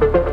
Thank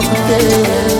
someday